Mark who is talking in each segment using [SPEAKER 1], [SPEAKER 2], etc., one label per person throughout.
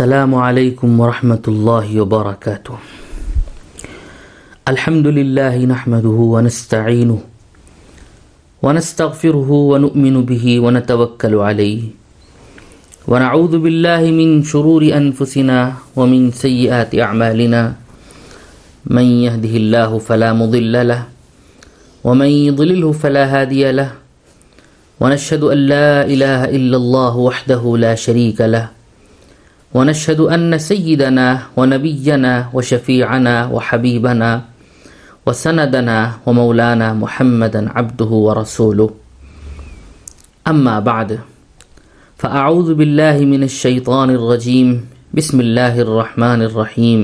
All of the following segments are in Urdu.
[SPEAKER 1] السلام عليكم ورحمة الله وبركاته الحمد لله نحمده ونستعينه ونستغفره ونؤمن به ونتوكل عليه ونعوذ بالله من شرور أنفسنا ومن سيئات أعمالنا من يهده الله فلا مضل له ومن يضلله فلا هادي له۔ ونشهد أن لا إله إلا الله وحده لا شريك له۔ ونشهد أن سيدنا ونبينا وشفيعنا وحبيبنا وسندنا ومولانا محمدا عبده ورسوله. أما بعد، فأعوذ بالله من الشيطان الرجيم. بسم الله الرحمن الرحيم.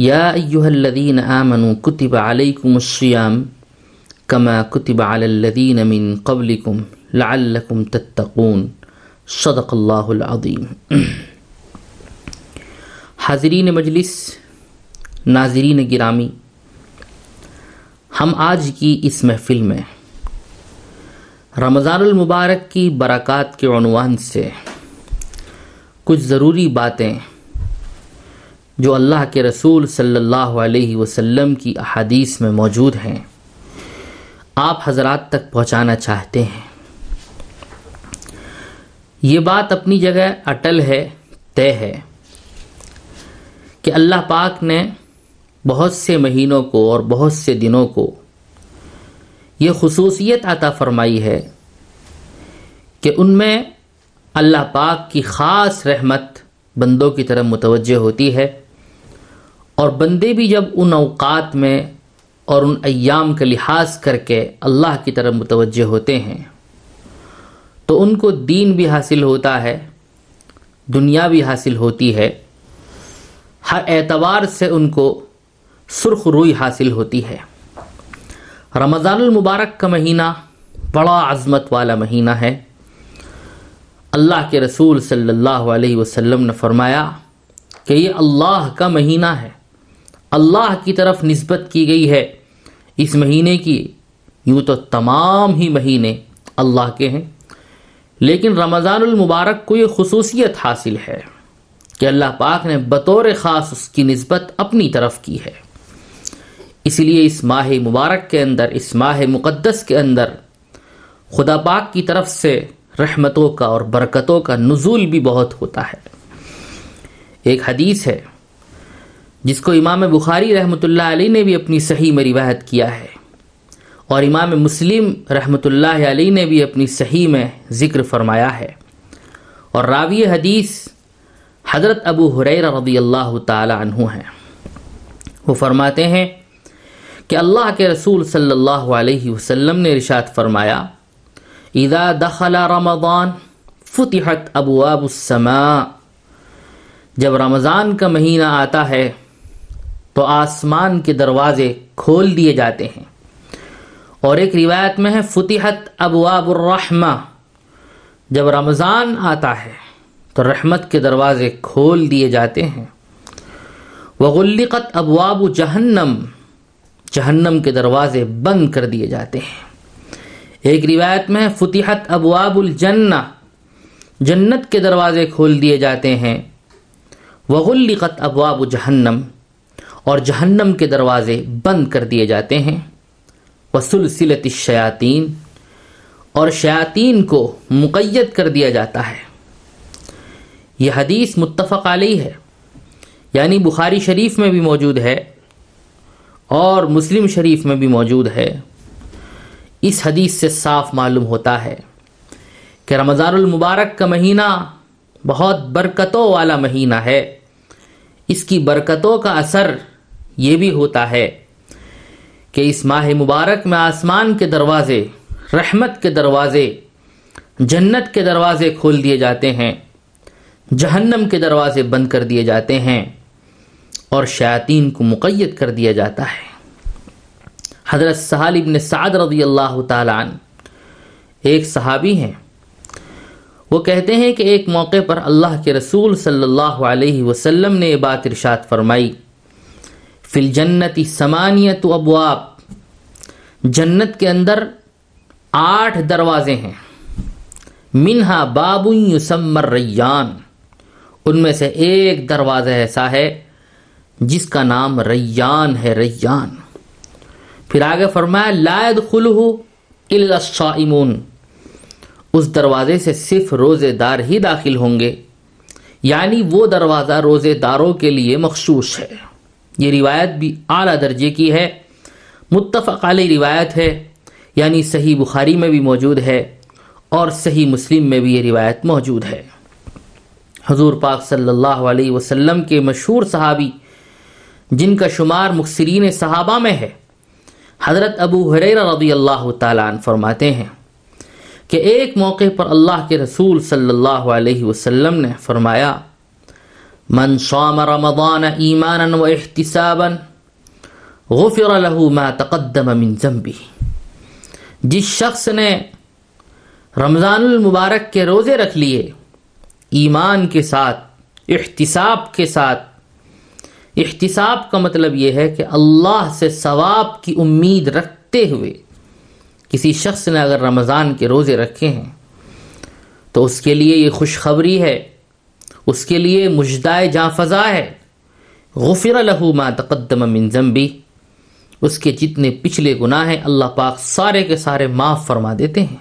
[SPEAKER 1] يا أيها الذين آمنوا، كتب عليكم الصيام كما كتب على الذين من قبلكم لعلكم تتقون. صدق اللہ العظیم۔ حاضرین مجلس، ناظرین گرامی، ہم آج کی اس محفل میں رمضان المبارک کی برکات کے عنوان سے کچھ ضروری باتیں جو اللہ کے رسول صلی اللہ علیہ وسلم کی احادیث میں موجود ہیں، آپ حضرات تک پہنچانا چاہتے ہیں۔ یہ بات اپنی جگہ اٹل ہے، طے ہے کہ اللہ پاک نے بہت سے مہینوں کو اور بہت سے دنوں کو یہ خصوصیت عطا فرمائی ہے کہ ان میں اللہ پاک کی خاص رحمت بندوں کی طرف متوجہ ہوتی ہے اور بندے بھی جب ان اوقات میں اور ان ایام کا لحاظ کر کے اللہ کی طرف متوجہ ہوتے ہیں۔ تو ان کو دین بھی حاصل ہوتا ہے، دنیا بھی حاصل ہوتی ہے۔ ہر اعتبار سے ان کو سرخ روئی حاصل ہوتی ہے۔ رمضان المبارک کا مہینہ بڑا عظمت والا مہینہ ہے۔ اللہ کے رسول صلی اللہ علیہ وسلم نے فرمایا کہ یہ اللہ کا مہینہ ہے۔ اللہ کی طرف نسبت کی گئی ہے۔ اس مہینے کی یوں تو تمام ہی مہینے اللہ کے ہیں۔ لیکن رمضان المبارک کو یہ خصوصیت حاصل ہے کہ اللہ پاک نے بطور خاص اس کی نسبت اپنی طرف کی ہے۔ اس لیے اس ماہ مبارک کے اندر، اس ماہ مقدس کے اندر خدا پاک کی طرف سے رحمتوں کا اور برکتوں کا نزول بھی بہت ہوتا ہے۔ ایک حدیث ہے جس کو امام بخاری رحمۃ اللہ علیہ نے بھی اپنی صحیح میں روایت کیا ہے۔ اور امام مسلم رحمۃ اللہ علیہ نے بھی اپنی صحیح میں ذکر فرمایا ہے۔ اور راوی حدیث حضرت ابو حریر رضی اللہ تعالی عنہ ہیں۔ وہ فرماتے ہیں کہ اللہ کے رسول صلی اللہ علیہ وسلم نے ارشاد فرمایا، اذا دخل رمضان فتحت ابواب السماء جب رمضان کا مہینہ آتا ہے، تو آسمان کے دروازے کھول دیے جاتے ہیں۔ اور ایک روایت میں ہے، فتحت ابواب الرحمہ۔ جب رمضان آتا ہے، تو رحمت کے دروازے کھول دیے جاتے ہیں۔ وغلقت ابواب جہنم۔ جہنم کے دروازے بند کر دیے جاتے ہیں۔ ایک روایت میں فتحت ابواب الجنہ۔ جنت کے دروازے کھول دیے جاتے ہیں۔ وغلقت ابواب جہنم۔ اور جہنم کے دروازے بند کر دیے جاتے ہیں۔ وسلسلت الشیاطین، اور شیاطین کو مقید کر دیا جاتا ہے۔ یہ حدیث متفق علیہ ہے یعنی بخاری شریف میں بھی موجود ہے اور مسلم شریف میں بھی موجود ہے۔ اس حدیث سے صاف معلوم ہوتا ہے کہ رمضان المبارک کا مہینہ بہت برکتوں والا مہینہ ہے۔ اس کی برکتوں کا اثر یہ بھی ہوتا ہے کہ اس ماہ مبارک میں آسمان کے دروازے، رحمت کے دروازے، جنت کے دروازے کھول دیے جاتے ہیں، جہنم کے دروازے بند کر دیے جاتے ہیں اور شیاطین کو مقید کر دیا جاتا ہے۔ حضرت سہال ابن سعد رضی اللہ تعالیٰ عنہ ایک صحابی ہیں۔ وہ کہتے ہیں کہ ایک موقع پر اللہ کے رسول صلی اللہ علیہ وسلم نے یہ بات ارشاد فرمائی۔ فی الجنتی سمانیت ابواب۔ جنت کے اندر آٹھ دروازے ہیں۔ منہا باب یسمر ریان۔ ان میں سے ایک دروازہ ایسا ہے جس کا نام ریان ہے، ریان۔ پھر آگے فرمایا لائد خلو الصائمون۔ اس دروازے سے صرف روزے دار ہی داخل ہوں گے۔ یعنی وہ دروازہ روزے داروں کے لیے مخصوص ہے۔ یہ روایت بھی اعلیٰ درجے کی ہے۔ متفق علی روایت ہے یعنی صحیح بخاری میں بھی موجود ہے اور صحیح مسلم میں بھی یہ روایت موجود ہے۔ حضور پاک صلی اللہ علیہ وسلم کے مشہور صحابی، جن کا شمار مخصرین صحابہ میں ہے، حضرت ابو حریر رضی اللہ تعالیٰ عنہ فرماتے ہیں کہ ایک موقع پر اللہ کے رسول صلی اللہ علیہ وسلم نے فرمایا من صام رمضان ایمانا و احتسابا غفر له ما تقدم من ذنبه. جس شخص نے رمضان المبارک کے روزے رکھ لیے، ایمان کے ساتھ، احتساب کے ساتھ، احتساب کا مطلب یہ ہے کہ اللہ سے ثواب کی امید رکھتے ہوئے کسی شخص نے اگر رمضان کے روزے رکھے ہیں، تو اس کے لیے یہ خوشخبری ہے اس کے لیے مجدائے جاں فضا ہے۔ غفر له ما تقدم من ذنبی۔ اس کے جتنے پچھلے گناہ ہیں اللہ پاک سارے کے سارے معاف فرما دیتے ہیں۔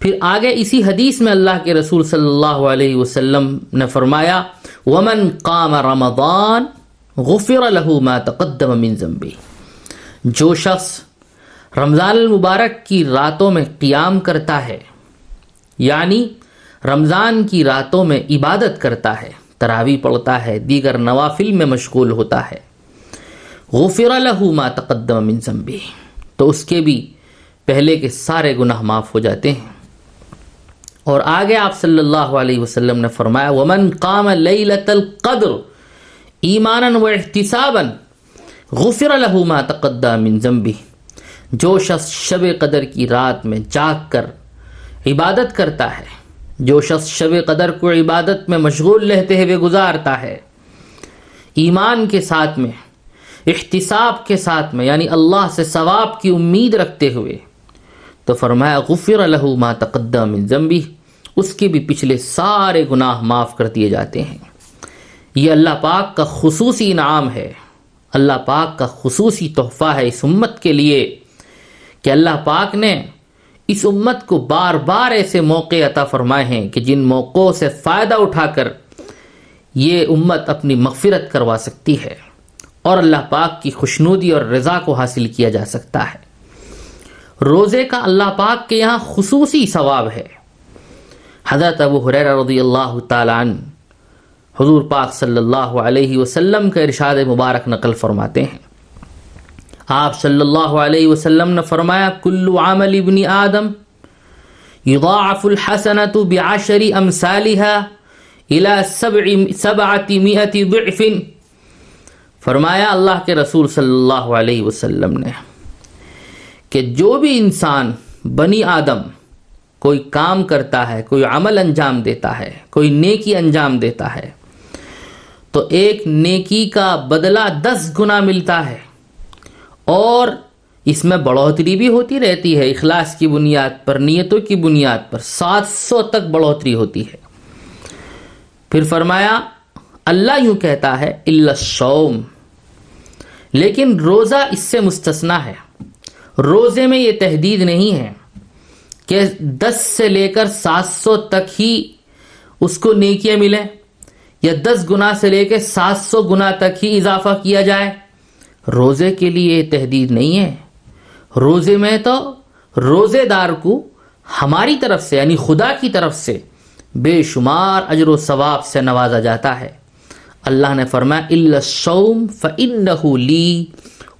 [SPEAKER 1] پھر آگے اسی حدیث میں اللہ کے رسول صلی اللہ علیہ وسلم نے فرمایا، ومن قام رمضان غفر له ما تقدم من ذنبی جو شخص رمضان المبارک کی راتوں میں قیام کرتا ہے یعنی رمضان کی راتوں میں عبادت کرتا ہے، تراوی پڑھتا ہے، دیگر نوافل میں مشغول ہوتا ہے۔ غفر له ما تقدم من ذنبی۔ تو اس کے بھی پہلے کے سارے گناہ معاف ہو جاتے ہیں۔ اور آگے آپ صلی اللہ علیہ وسلم نے فرمایا، ومن قام لیلت القدر ایمانا و احتسابا، غفر له ما تقدم من ذنبی۔ جو شخص شب قدر کی رات میں جاگ کر عبادت کرتا ہے جو شخص شب قدر کو عبادت میں مشغول رہتے ہوئے گزارتا ہے، ایمان کے ساتھ میں، احتساب کے ساتھ میں یعنی اللہ سے ثواب کی امید رکھتے ہوئے۔ تو فرمایا، غفر له ما تقدم من ذنبی، اس کے بھی پچھلے سارے گناہ معاف کر دیے جاتے ہیں۔ یہ اللہ پاک کا خصوصی انعام ہے۔ اللہ پاک کا خصوصی تحفہ ہے اس امت کے لیے کہ اللہ پاک نے اس امت کو بار بار ایسے موقع عطا فرمائے ہیں کہ جن موقعوں سے فائدہ اٹھا کر یہ امت اپنی مغفرت کروا سکتی ہے اور اللہ پاک کی خوشنودی اور رضا کو حاصل کیا جا سکتا ہے۔ روزے کا اللہ پاک کے یہاں خصوصی ثواب ہے۔ حضرت ابو حریر رضی اللہ تعالیٰ عنہ حضور پاک صلی اللہ علیہ وسلم کا ارشاد مبارک نقل فرماتے ہیں۔ آپ صلی اللہ علیہ وسلم نے فرمایا، کلو عمل ابن آدم يضاعف الحسنة بعشر امثالها الى سبع سبعة مئة ضعف. فرمایا، اللہ کے رسول صلی اللہ علیہ وسلم نے کہ جو بھی انسان بنی آدم کوئی کام کرتا ہے، کوئی عمل انجام دیتا ہے، کوئی نیکی انجام دیتا ہے، تو ایک نیکی کا بدلہ دس گنا ملتا ہے۔ اور اس میں بڑھوتری بھی ہوتی رہتی ہے، اخلاص کی بنیاد پر، نیتوں کی بنیاد پر، سات سو تک بڑھوتری ہوتی ہے۔ پھر فرمایا، اللہ یوں کہتا ہے اللہ سوم لیکن روزہ اس سے مستثنا ہے۔ روزے میں یہ تحدید نہیں ہے کہ دس سے لے کر سات سو تک ہی اس کو نیکیاں ملیں یا دس گنا سے لے کے سات سو گنا تک ہی اضافہ کیا جائے۔ روزے کے لیے تحدید نہیں ہے۔ روزے میں تو روزے دار کو ہماری طرف سے یعنی خدا کی طرف سے بے شمار اجر و ثواب سے نوازا جاتا ہے۔ اللہ نے فرمایا اللہ سوم لی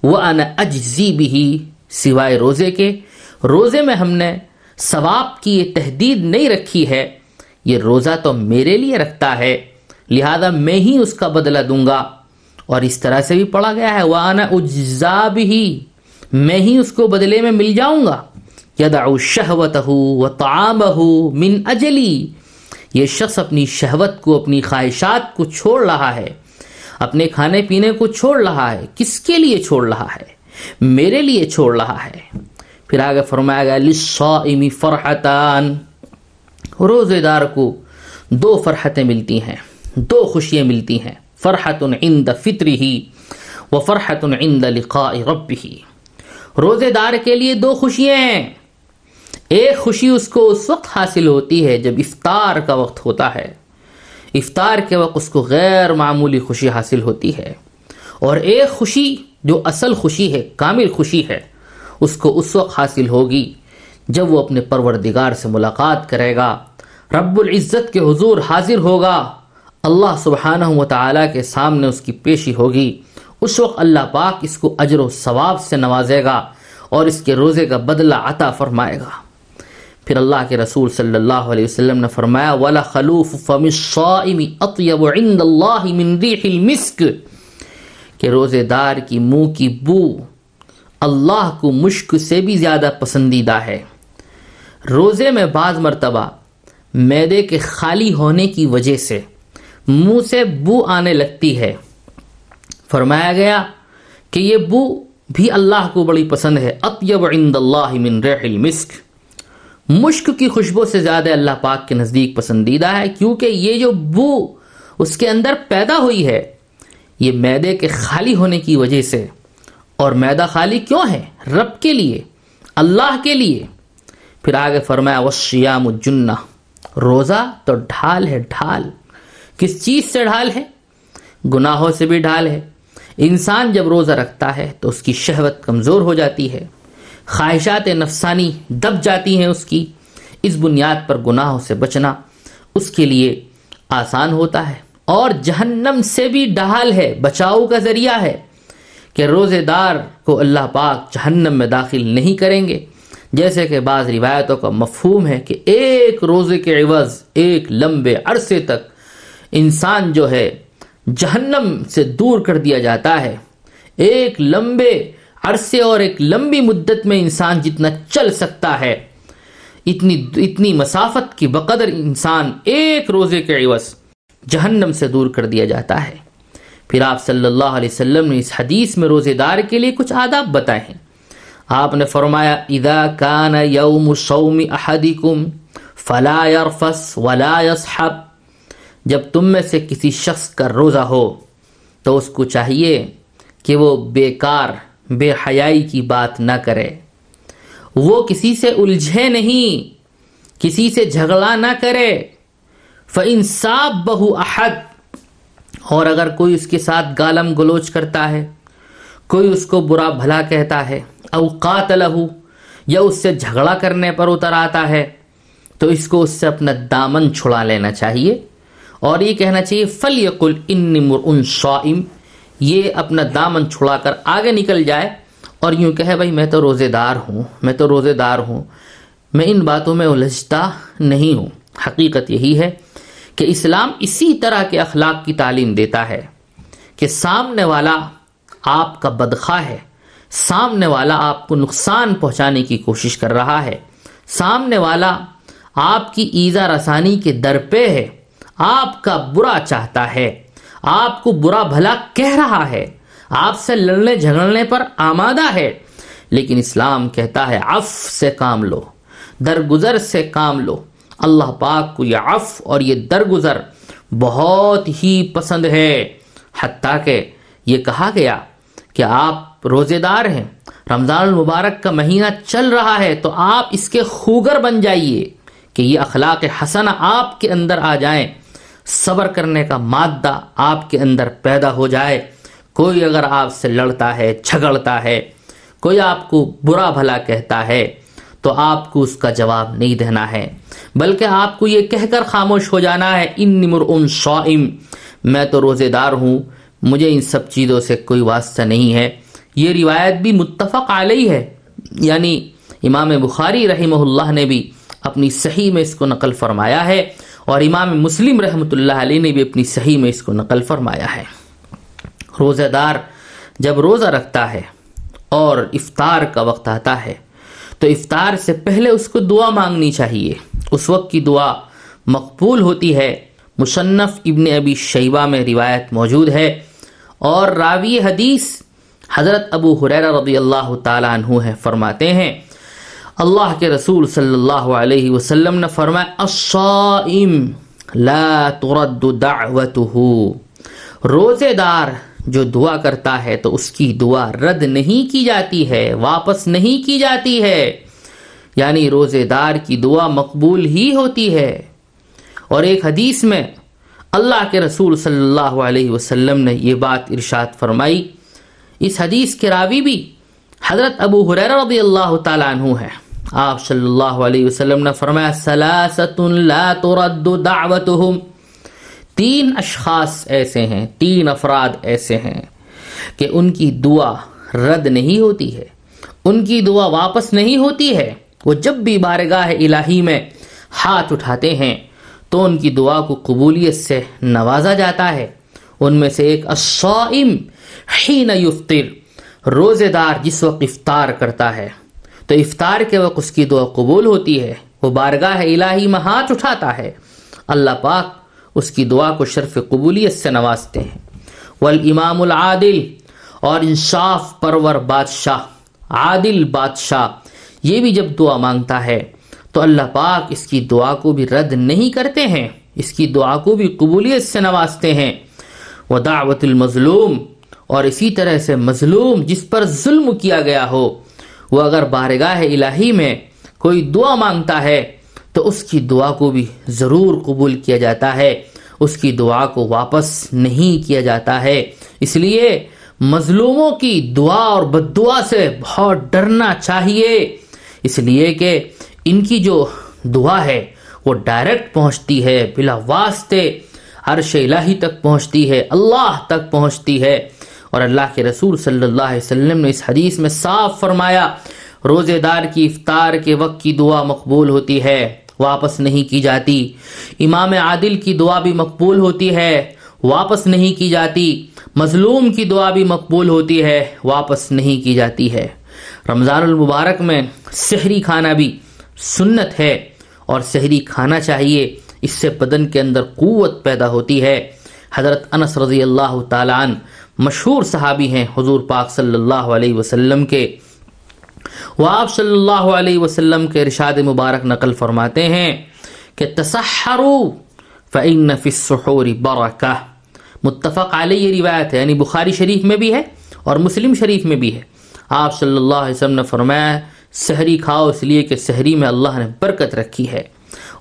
[SPEAKER 1] و ان اجزی بھی سوائے روزے کے۔ روزے میں ہم نے ثواب کی یہ تحدید نہیں رکھی ہے، یہ روزہ تو میرے لیے رکھتا ہے، لہذا میں ہی اس کا بدلہ دوں گا۔ اور اس طرح سے بھی پڑھا گیا ہے۔ وانا اجزا بھی میں ہی اس کو بدلے میں مل جاؤں گا۔ یدعو شہوتہ و طعامہ من اجلی یہ شخص اپنی شہوت کو، اپنی خواہشات کو چھوڑ رہا ہے۔ اپنے کھانے پینے کو چھوڑ رہا ہے۔ کس کے لیے چھوڑ رہا ہے؟ میرے لیے چھوڑ رہا ہے۔ پھر آگے فرمایا گیا، لِلصَّائِمِ فرحتان۔ روزے دار کو دو فرحتیں ملتی ہیں، دو خوشیاں ملتی ہیں۔ فرحت عند فطری ہی و فرحت عند لقاء ربہ روزے دار کے لیے دو خوشیاں ہیں۔ ایک خوشی اس کو اس وقت حاصل ہوتی ہے جب افطار کا وقت ہوتا ہے۔ افطار کے وقت اس کو غیر معمولی خوشی حاصل ہوتی ہے۔ اور ایک خوشی جو اصل خوشی ہے، کامل خوشی ہے، اس کو اس وقت حاصل ہوگی جب وہ اپنے پروردگار سے ملاقات کرے گا۔ رب العزت کے حضور حاضر ہوگا۔ اللہ سبحانہ و تعالیٰ کے سامنے اس کی پیشی ہوگی۔ اس وقت اللہ پاک اس کو اجر و ثواب سے نوازے گا اور اس کے روزے کا بدلہ عطا فرمائے گا۔ پھر اللہ کے رسول صلی اللہ علیہ وسلم نے فرمایا ولا خلوف فم الصائم اطيب عند الله من ريح المسك کہ روزے دار کی منہ کی بو اللہ کو مشک سے بھی زیادہ پسندیدہ ہے۔ روزے میں بعض مرتبہ میدے کے خالی ہونے کی وجہ سے منہ سے بو آنے لگتی ہے۔ فرمایا گیا کہ یہ بو بھی اللہ کو بڑی پسند ہے۔ اطیب عند اللہ من ریح المسک۔ مشک کی خوشبو سے زیادہ اللہ پاک کے نزدیک پسندیدہ ہے، کیونکہ یہ جو بو اس کے اندر پیدا ہوئی ہے، یہ میدے کے خالی ہونے کی وجہ سے۔ اور میدہ خالی کیوں ہے؟ رب کے لیے، اللہ کے لیے۔ پھر آگے فرمایا وشیام الجنہ روزہ تو ڈھال ہے، ڈھال۔ کس چیز سے ڈھال ہے؟ گناہوں سے بھی ڈھال ہے۔ انسان جب روزہ رکھتا ہے تو اس کی شہوت کمزور ہو جاتی ہے۔ خواہشات نفسانی دب جاتی ہیں اس کی۔ اس بنیاد پر گناہوں سے بچنا اس کے لیے آسان ہوتا ہے۔ اور جہنم سے بھی ڈہال ہے، بچاؤ کا ذریعہ ہے کہ روزے دار کو اللہ پاک جہنم میں داخل نہیں کریں گے۔ جیسے کہ بعض روایتوں کا مفہوم ہے کہ ایک روزے کے عوض، ایک لمبے عرصے تک انسان جو ہے جہنم سے دور کر دیا جاتا ہے۔ ایک لمبے عرصے اور ایک لمبی مدت میں انسان جتنا چل سکتا ہے، اتنی اتنی مسافت کی بقدر انسان ایک روزے کے عوض جہنم سے دور کر دیا جاتا ہے۔ پھر آپ صلی اللہ علیہ وسلم نے اس حدیث میں روزے دار کے لیے کچھ آداب بتائے ہیں۔ آپ نے فرمایا، اذا کان یوم صوم احدکم فلا يرفس ولا يصحب جب تم میں سے کسی شخص کا روزہ ہو تو اس کو چاہیے کہ وہ بیکار، بے حیائی کی بات نہ کرے۔ وہ کسی سے الجھے نہیں، کسی سے جھگڑا نہ کرے۔ فَإِنْ بہو احد اور اگر کوئی اس کے ساتھ گالم گلوچ کرتا ہے، کوئی اس کو برا بھلا کہتا ہے اوقات لہو یا اس سے جھگڑا کرنے پر اتر آتا ہے، تو اس کو اس سے اپنا دامن چھڑا لینا چاہیے۔ اور یہ کہنا چاہیے فل یقل ان شائم یہ اپنا دامن چھڑا کر آگے نکل جائے اور یوں کہے، بھائی میں تو روزے دار ہوں، میں تو روزے دار ہوں، میں ان باتوں میں الجھتا نہیں ہوں۔ حقیقت یہی ہے کہ اسلام اسی طرح کے اخلاق کی تعلیم دیتا ہے کہ سامنے والا آپ کا بدخواہ ہے، سامنے والا آپ کو نقصان پہنچانے کی کوشش کر رہا ہے، سامنے والا آپ کی ایزا رسانی کے در پہ ہے۔ آپ کا برا چاہتا ہے۔ آپ کو برا بھلا کہہ رہا ہے۔ آپ سے لڑنے جھگڑنے پر آمادہ ہے۔ لیکن اسلام کہتا ہے، عف سے کام لو، درگزر سے کام لو۔ اللہ پاک کو یہ عف اور یہ درگزر بہت ہی پسند ہے۔ حتیٰ کہ یہ کہا گیا کہ آپ روزے دار ہیں۔ رمضان المبارک کا مہینہ چل رہا ہے تو آپ اس کے خوگر بن جائیے کہ یہ اخلاق حسن آپ کے اندر آ جائیں۔ صبر کرنے کا مادہ آپ کے اندر پیدا ہو جائے۔ کوئی اگر آپ سے لڑتا ہے، جھگڑتا ہے، کوئی آپ کو برا بھلا کہتا ہے، تو آپ کو اس کا جواب نہیں دینا ہے۔ بلکہ آپ کو یہ کہہ کر خاموش ہو جانا ہے ان نمر ان شائم میں تو روزے دار ہوں، مجھے ان سب چیزوں سے کوئی واسطہ نہیں ہے۔ یہ روایت بھی متفق علیہ ہے۔ یعنی امام بخاری رحمہ اللہ نے بھی اپنی صحیح میں اس کو نقل فرمایا ہے۔ اور امام مسلم رحمۃ اللہ علیہ نے بھی اپنی صحیح میں اس کو نقل فرمایا ہے۔ روزہ دار جب روزہ رکھتا ہے اور افطار کا وقت آتا ہے، تو افطار سے پہلے اس کو دعا مانگنی چاہیے۔ اس وقت کی دعا مقبول ہوتی ہے۔ مصنف ابن ابی شیبہ میں روایت موجود ہے۔ اور راوی حدیث حضرت ابو حریر رضی اللہ تعالیٰ عنہ ہے، فرماتے ہیں اللہ کے رسول صلی اللہ علیہ وسلم نے فرمایا، الصائم لا ترد دعوته روزے دار جو دعا کرتا ہے تو اس کی دعا رد نہیں کی جاتی ہے، واپس نہیں کی جاتی ہے۔ یعنی روزے دار کی دعا مقبول ہی ہوتی ہے۔ اور ایک حدیث میں اللہ کے رسول صلی اللہ علیہ وسلم نے یہ بات ارشاد فرمائی۔ اس حدیث کے راوی بھی حضرت ابو حریر رضی اللہ تعالیٰ عنہ ہے۔ آپ صلی اللہ علیہ وسلم نے فرمایا، سلاست لا ترد دعوتهم تین اشخاص ایسے ہیں، تین افراد ایسے ہیں کہ ان کی دعا رد نہیں ہوتی ہے، ان کی دعا واپس نہیں ہوتی ہے۔ وہ جب بھی بارگاہ الہی میں ہاتھ اٹھاتے ہیں، تو ان کی دعا کو قبولیت سے نوازا جاتا ہے۔ ان میں سے ایک الصائم حین یفطر، روزے دار جس وقت افطار کرتا ہے۔ تو افطار کے وقت اس کی دعا قبول ہوتی ہے۔ وہ بارگاہ الہی میں ہاتھ اٹھاتا ہے۔ اللہ پاک اس کی دعا کو شرف قبولیت سے نوازتے ہیں۔ والامام العادل اور انصاف پرور بادشاہ، عادل بادشاہ، یہ بھی جب دعا مانگتا ہے تو اللہ پاک اس کی دعا کو بھی رد نہیں کرتے ہیں۔ اس کی دعا کو بھی قبولیت سے نوازتے ہیں۔ وہ دعوت المظلوم اور اسی طرح سے مظلوم جس پر ظلم کیا گیا ہو۔ وہ اگر بارگاہ الہی میں کوئی دعا مانگتا ہے، تو اس کی دعا کو بھی ضرور قبول کیا جاتا ہے۔ اس کی دعا کو واپس نہیں کیا جاتا ہے۔ اس لیے مظلوموں کی دعا اور بد دعا سے بہت ڈرنا چاہیے۔ اس لیے کہ ان کی جو دعا ہے، وہ ڈائریکٹ پہنچتی ہے، بلا واسطے عرش الہی تک پہنچتی ہے، اللہ تک پہنچتی ہے۔ اور اللہ کے رسول صلی اللہ علیہ وسلم نے اس حدیث میں صاف فرمایا روزے دار کی افطار کے وقت کی دعا مقبول ہوتی ہے، واپس نہیں کی جاتی۔ امام عادل کی دعا بھی مقبول ہوتی ہے، واپس نہیں کی جاتی۔ مظلوم کی دعا بھی مقبول ہوتی ہے، واپس نہیں کی جاتی ہے۔ رمضان المبارک میں سحری کھانا بھی سنت ہے اور سحری کھانا چاہیے، اس سے بدن کے اندر قوت پیدا ہوتی ہے۔ حضرت انس رضی اللہ تعالیٰ عنہ مشہور صحابی ہیں حضور پاک صلی اللہ علیہ وسلم کے۔ وہ آپ صلی اللہ علیہ وسلم کے ارشاد مبارک نقل فرماتے ہیں کہ تصحرو فعن السحور برکہ۔ متفق علیہ یہ روایت ہے یعنی بخاری شریف میں بھی ہے اور مسلم شریف میں بھی ہے۔ آپ صلی اللہ علیہ وسلم نے فرمایا، سحری کھاؤ اس لیے کہ سحری میں اللہ نے برکت رکھی ہے۔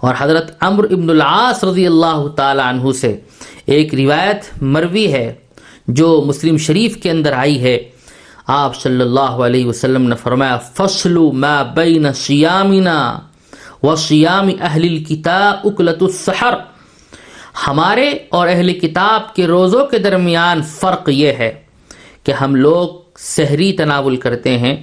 [SPEAKER 1] اور حضرت عمر ابن العاص رضی اللہ تعالی عنہ سے ایک روایت مروی ہے۔ جو مسلم شریف کے اندر آئی ہے۔ آپ صلی اللہ علیہ وسلم نے فرمایا فصل ما بین سیامنا و سیام اہل الكتاب اکلت السحر۔ ہمارے اور اہل کتاب کے روزوں کے درمیان فرق یہ ہے کہ ہم لوگ سحری تناول کرتے ہیں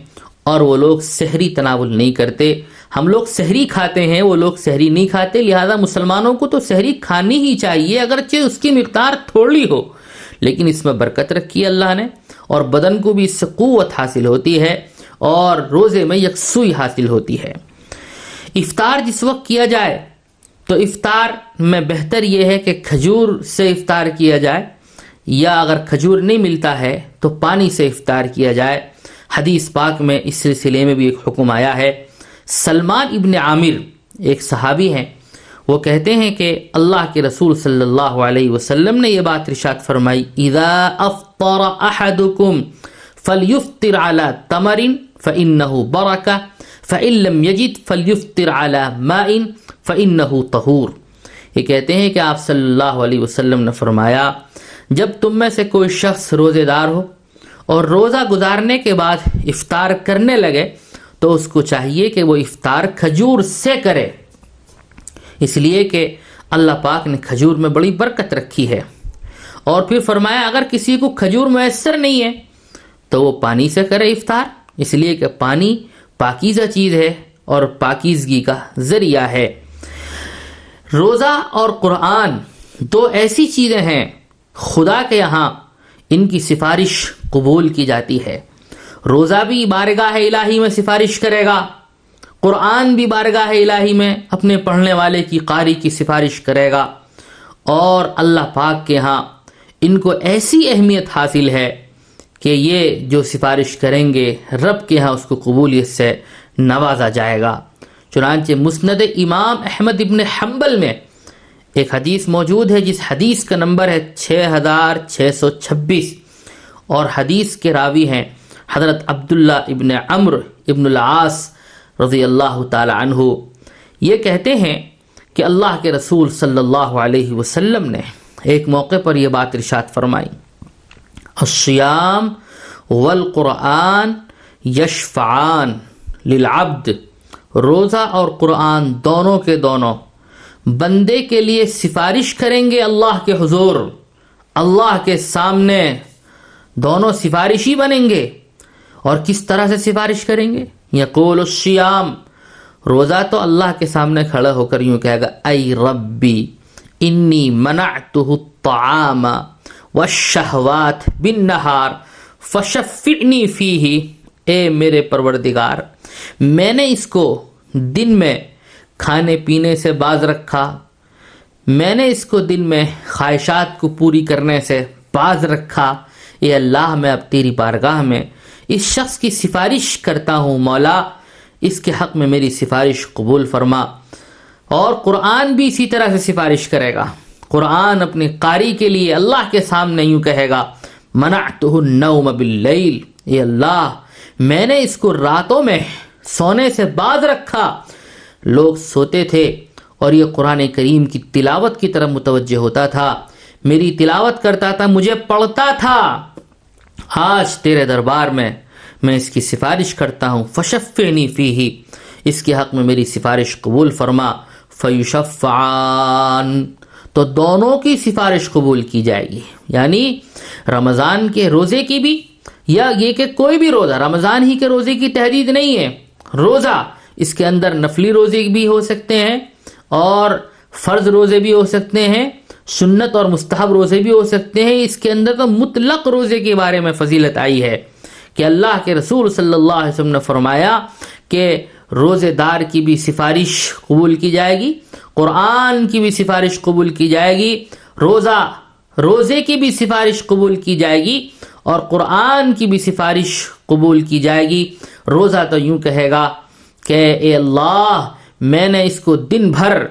[SPEAKER 1] اور وہ لوگ سحری تناول نہیں کرتے۔ ہم لوگ سحری کھاتے ہیں، وہ لوگ سحری نہیں کھاتے، لہذا مسلمانوں کو تو سحری کھانی ہی چاہیے، اگرچہ اس کی مقدار تھوڑی ہو۔ لیکن اس میں برکت رکھی اللہ نے اور بدن کو بھی اس سے قوت حاصل ہوتی ہے اور روزے میں یکسوئی حاصل ہوتی ہے۔ افطار جس وقت کیا جائے، تو افطار میں بہتر یہ ہے کہ کھجور سے افطار کیا جائے، یا اگر کھجور نہیں ملتا ہے تو پانی سے افطار کیا جائے۔ حدیث پاک میں اس سلسلے میں بھی ایک حکم آیا ہے۔ سلمان ابن عامر ایک صحابی ہیں۔ وہ کہتے ہیں کہ اللہ کے رسول صلی اللہ علیہ وسلم نے یہ بات رشاد فرمائی، اذا افطر احدکم فلیفطر على تمر فانه برکہ، فان لم يجد فلیفطر على ماء فانه طهور یہ کہتے ہیں کہ آپ صلی اللہ علیہ وسلم نے فرمایا، جب تم میں سے کوئی شخص روزے دار ہو اور روزہ گزارنے کے بعد افطار کرنے لگے، تو اس کو چاہیے کہ وہ افطار کھجور سے کرے۔ اس لیے کہ اللہ پاک نے کھجور میں بڑی برکت رکھی ہے۔ اور پھر فرمایا، اگر کسی کو کھجور میسر نہیں ہے، تو وہ پانی سے کرے افطار۔ اس لیے کہ پانی پاکیزہ چیز ہے اور پاکیزگی کا ذریعہ ہے۔ روزہ اور قرآن دو ایسی چیزیں ہیں، خدا کے یہاں ان کی سفارش قبول کی جاتی ہے۔ روزہ بھی بارگاہ الہی میں سفارش کرے گا۔ قرآن بھی بارگاہ الہی میں اپنے پڑھنے والے کی قاری کی سفارش کرے گا۔ اور اللہ پاک کے ہاں ان کو ایسی اہمیت حاصل ہے کہ یہ جو سفارش کریں گے، رب کے ہاں اس کو قبولیت سے نوازا جائے گا۔ چنانچہ مسند امام احمد ابن حنبل میں ایک حدیث موجود ہے، جس حدیث کا نمبر ہے چھ ہزار چھ سو چھبیس۔ اور حدیث کے راوی ہیں حضرت عبداللہ ابن عمر ابن العاص رضی اللہ تعالی عنہ، یہ کہتے ہیں کہ اللہ کے رسول صلی اللہ علیہ وسلم نے ایک موقع پر یہ بات ارشاد فرمائی۔ الصیام والقرآن یشفعان للعبد، روزہ اور قرآن دونوں کے دونوں۔ بندے کے لیے سفارش کریں گے اللہ کے حضور، اللہ کے سامنے۔ دونوں سفارشی بنیں گے۔ اور کس طرح سے سفارش کریں گے؟ یقول الشیام روزہ تو اللہ کے سامنے کھڑا ہو کر یوں کہے گا، ای ربی، انی منعتہ الطعام والشہوات بالنہار، فشفعنی فیہ اے میرے پروردگار، میں نے اس کو دن میں کھانے پینے سے باز رکھا، میں نے اس کو دن میں خواہشات کو پوری کرنے سے باز رکھا۔ اے اللہ، میں اب تیری بارگاہ میں اس شخص کی سفارش کرتا ہوں، مولا، اس کے حق میں میری سفارش قبول فرما۔ اور قرآن بھی اسی طرح سے سفارش کرے گا۔ قرآن اپنی قاری کے لیے اللہ کے سامنے یوں کہے گا، منعتہ النوم باللیل اے اللہ، میں نے اس کو راتوں میں سونے سے باز رکھا۔ لوگ سوتے تھے اور یہ قرآن کریم کی تلاوت کی طرف متوجہ ہوتا تھا۔ میری تلاوت کرتا تھا، مجھے پڑھتا تھا۔ آج تیرے دربار میں میں اس کی سفارش کرتا ہوں فشفنی فی ہی اس کے حق میں میری سفارش قبول فرما فیوشفان تو دونوں کی سفارش قبول کی جائے گی۔ یعنی رمضان کے روزے کی بھی یا یہ کہ کوئی بھی روزہ، رمضان ہی کے روزے کی تحدید نہیں ہے۔ روزہ اس کے اندر نفلی روزے بھی ہو سکتے ہیں اور فرض روزے بھی ہو سکتے ہیں۔ سنت اور مستحب روزے بھی ہو سکتے ہیں۔ اس کے اندر تو مطلق روزے کے بارے میں فضیلت آئی ہے کہ اللہ کے رسول صلی اللہ علیہ وسلم نے فرمایا کہ روزے دار کی بھی سفارش قبول کی جائے گی، قرآن کی بھی سفارش قبول کی جائے گی، روزہ، روزے کی بھی سفارش قبول کی جائے گی اور قرآن کی بھی سفارش قبول کی جائے گی۔ روزہ تو یوں کہے گا کہ اے اللہ، میں نے اس کو دن بھر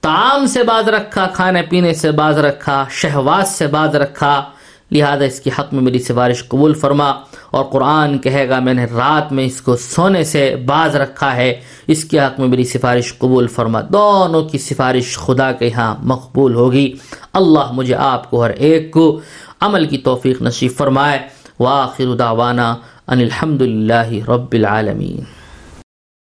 [SPEAKER 1] تعام سے باز رکھا، کھانے پینے سے باز رکھا شہواز سے باز رکھا۔ لہذا اس کی حق میں میری سفارش قبول فرما اور قرآن کہے گا، میں نے رات میں اس کو سونے سے باز رکھا ہے۔ اس کے حق میں میری سفارش قبول فرما۔ دونوں کی سفارش خدا کے ہاں مقبول ہوگی۔ اللہ مجھے آپ کو ہر ایک کو عمل کی توفیق نصیب فرمائے۔ واخر دعوانا ان الحمد للہ رب العالمین۔